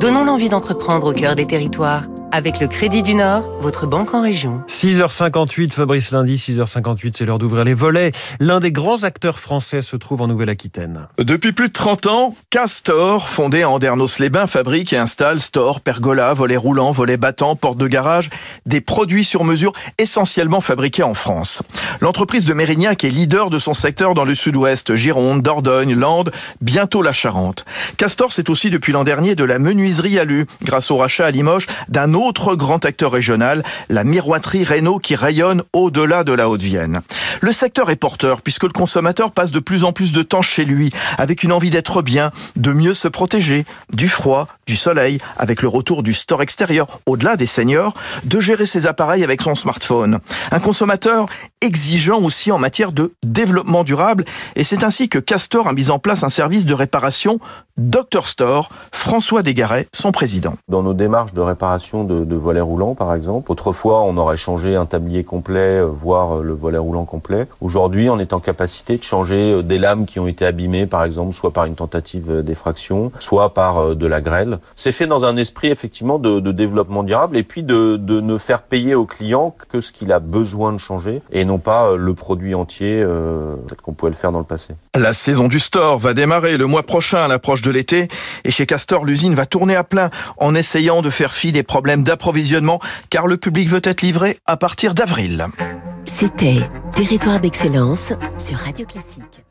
Donnons l'envie d'entreprendre au cœur des territoires. Avec le Crédit du Nord, votre banque en région. 6h58, Fabrice Lundi, 6h58, c'est l'heure d'ouvrir les volets. L'un des grands acteurs français se trouve en Nouvelle-Aquitaine. Depuis plus de 30 ans, Castor, fondé à Andernos-les-Bains, fabrique et installe store, pergola, volets roulants, volets battants, portes de garage, des produits sur mesure essentiellement fabriqués en France. L'entreprise de Mérignac est leader de son secteur dans le sud-ouest, Gironde, Dordogne, Landes, bientôt la Charente. Castor, c'est aussi depuis l'an dernier de la menuiserie alu, grâce au rachat à Limoges d'un autre autre grand acteur régional, la miroiterie Renault qui rayonne au-delà de la Haute-Vienne. Le secteur est porteur puisque le consommateur passe de plus en plus de temps chez lui avec une envie d'être bien, de mieux se protéger du froid, du soleil, avec le retour du store extérieur au-delà des seniors, de gérer ses appareils avec son smartphone. Un consommateur exigeant aussi en matière de développement durable et c'est ainsi que Castor a mis en place un service de réparation Dr Store, François Desgaret, son président. Dans nos démarches de réparation de de, volets roulants, par exemple. Autrefois, on aurait changé un tablier complet, euh, voire euh, le volet roulant complet. Aujourd'hui, on est en capacité de changer euh, des lames qui ont été abîmées, par exemple, soit par une tentative d'effraction, soit par de la grêle. C'est fait dans un esprit, effectivement, de, développement durable et puis de, de, ne faire payer au client que ce qu'il a besoin de changer et non pas le produit entier euh, qu'on pouvait le faire dans le passé. La saison du store va démarrer le mois prochain à l'approche de l'été et chez Castor, l'usine va tourner à plein en essayant de faire fi des problèmes d'approvisionnement car le public veut être livré à partir d'avril. C'était Territoire d'excellence sur Radio Classique.